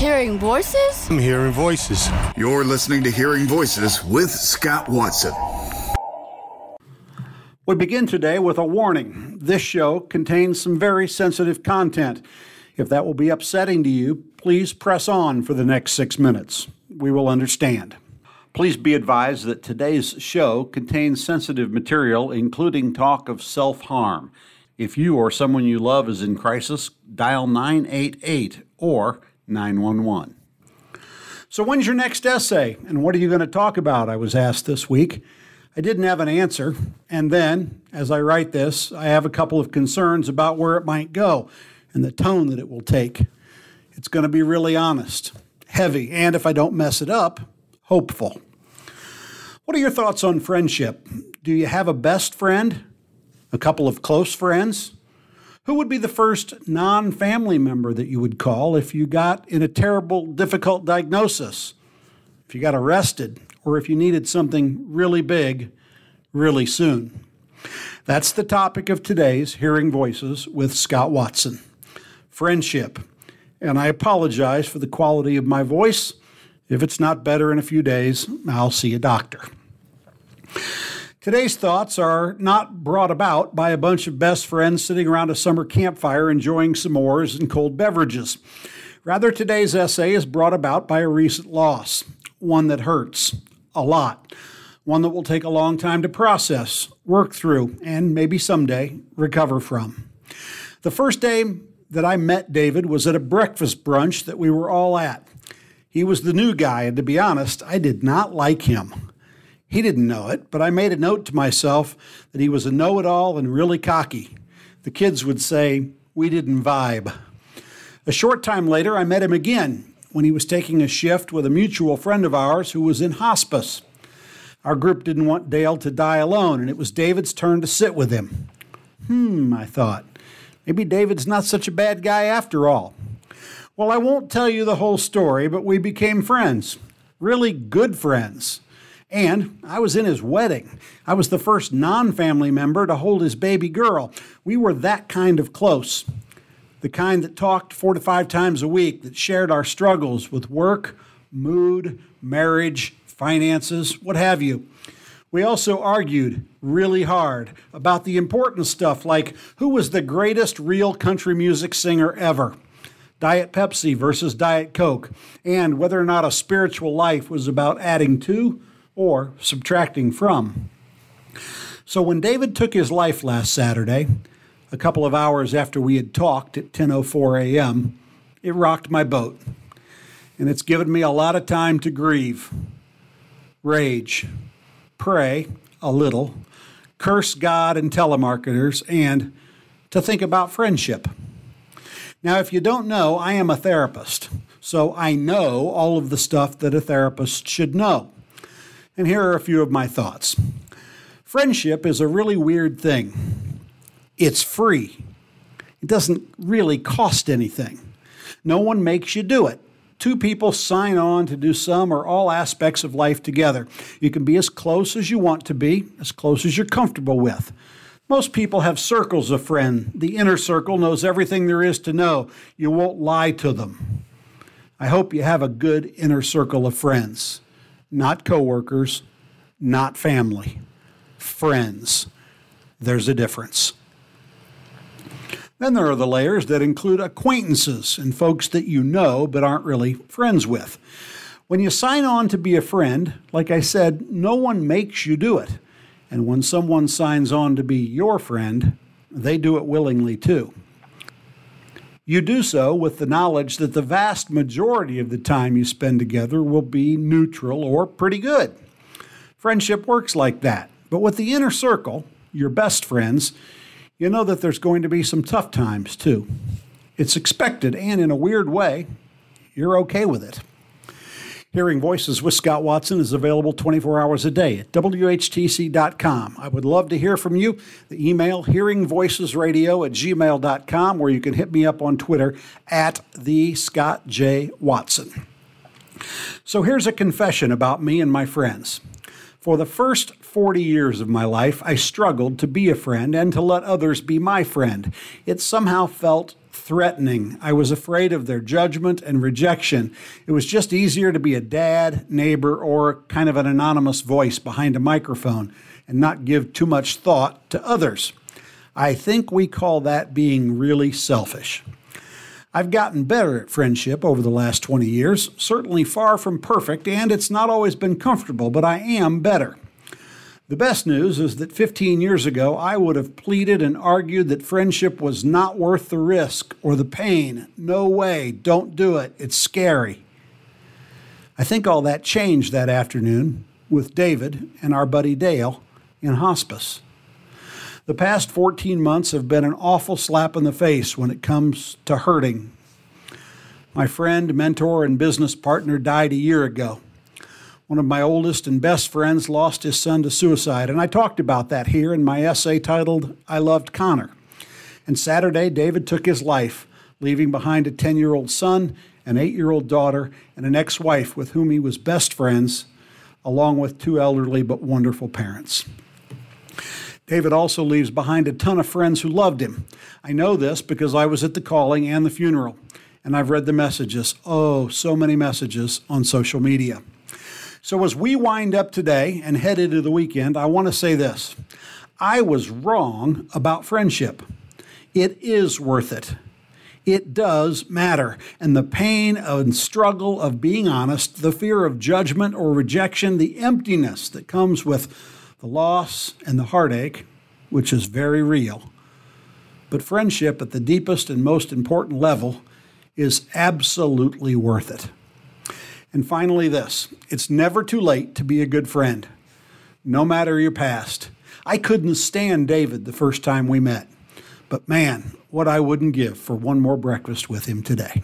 Hearing voices? I'm hearing voices. You're listening to Hearing Voices with Scott Watson. We begin today with a warning. This show contains some very sensitive content. If that will be upsetting to you, please press on for the next six minutes. We will understand. Please be advised that today's show contains sensitive material, including talk of self harm. If you or someone you love is in crisis, dial 988 or 911. So, when's your next essay? And what are you going to talk about? I was asked this week. I didn't have an answer. And then, as I write this, I have a couple of concerns about where it might go and the tone that it will take. It's going to be really honest, heavy, and if I don't mess it up, hopeful. What are your thoughts on friendship? Do you have a best friend? A couple of close friends? Who would be the first non family member that you would call if you got in a terrible, difficult diagnosis? If you got arrested, or if you needed something really big, really soon? That's the topic of today's Hearing Voices with Scott Watson friendship. And I apologize for the quality of my voice. If it's not better in a few days, I'll see a doctor. Today's thoughts are not brought about by a bunch of best friends sitting around a summer campfire enjoying s'mores and cold beverages. Rather, today's essay is brought about by a recent loss, one that hurts a lot, one that will take a long time to process, work through, and maybe someday recover from. The first day that I met David was at a breakfast brunch that we were all at. He was the new guy, and to be honest, I did not like him. He didn't know it, but I made a note to myself that he was a know it all and really cocky. The kids would say, We didn't vibe. A short time later, I met him again when he was taking a shift with a mutual friend of ours who was in hospice. Our group didn't want Dale to die alone, and it was David's turn to sit with him. Hmm, I thought. Maybe David's not such a bad guy after all. Well, I won't tell you the whole story, but we became friends. Really good friends. And I was in his wedding. I was the first non family member to hold his baby girl. We were that kind of close. The kind that talked four to five times a week, that shared our struggles with work, mood, marriage, finances, what have you. We also argued really hard about the important stuff like who was the greatest real country music singer ever. Diet Pepsi versus Diet Coke, and whether or not a spiritual life was about adding to or subtracting from. So when David took his life last Saturday, a couple of hours after we had talked at 10:04 a.m., it rocked my boat. And it's given me a lot of time to grieve, rage, pray a little, curse God and telemarketers, and to think about friendship. Now, if you don't know, I am a therapist, so I know all of the stuff that a therapist should know. And here are a few of my thoughts. Friendship is a really weird thing. It's free. It doesn't really cost anything. No one makes you do it. Two people sign on to do some or all aspects of life together. You can be as close as you want to be, as close as you're comfortable with. Most people have circles of friends. The inner circle knows everything there is to know. You won't lie to them. I hope you have a good inner circle of friends not coworkers, not family, friends. There's a difference. Then there are the layers that include acquaintances and folks that you know but aren't really friends with. When you sign on to be a friend, like I said, no one makes you do it. And when someone signs on to be your friend, they do it willingly too. You do so with the knowledge that the vast majority of the time you spend together will be neutral or pretty good. Friendship works like that. But with the inner circle, your best friends, you know that there's going to be some tough times too. It's expected, and in a weird way, you're okay with it. Hearing Voices with Scott Watson is available 24 hours a day at WHTC.com. I would love to hear from you. The email hearingvoicesradio at gmail.com, where you can hit me up on Twitter at the Scott J. Watson. So here's a confession about me and my friends. For the first 40 years of my life, I struggled to be a friend and to let others be my friend. It somehow felt threatening. I was afraid of their judgment and rejection. It was just easier to be a dad, neighbor, or kind of an anonymous voice behind a microphone and not give too much thought to others. I think we call that being really selfish. I've gotten better at friendship over the last 20 years, certainly far from perfect, and it's not always been comfortable, but I am better. The best news is that 15 years ago, I would have pleaded and argued that friendship was not worth the risk or the pain. No way, don't do it, it's scary. I think all that changed that afternoon with David and our buddy Dale in hospice. The past 14 months have been an awful slap in the face when it comes to hurting. My friend, mentor, and business partner died a year ago. One of my oldest and best friends lost his son to suicide, and I talked about that here in my essay titled I Loved Connor. And Saturday, David took his life, leaving behind a 10 year old son, an 8 year old daughter, and an ex wife with whom he was best friends, along with two elderly but wonderful parents. David also leaves behind a ton of friends who loved him. I know this because I was at the calling and the funeral, and I've read the messages oh, so many messages on social media. So, as we wind up today and head into the weekend, I want to say this I was wrong about friendship. It is worth it. It does matter. And the pain and struggle of being honest, the fear of judgment or rejection, the emptiness that comes with the loss and the heartache, which is very real. But friendship at the deepest and most important level is absolutely worth it. And finally, this it's never too late to be a good friend, no matter your past. I couldn't stand David the first time we met, but man, what I wouldn't give for one more breakfast with him today.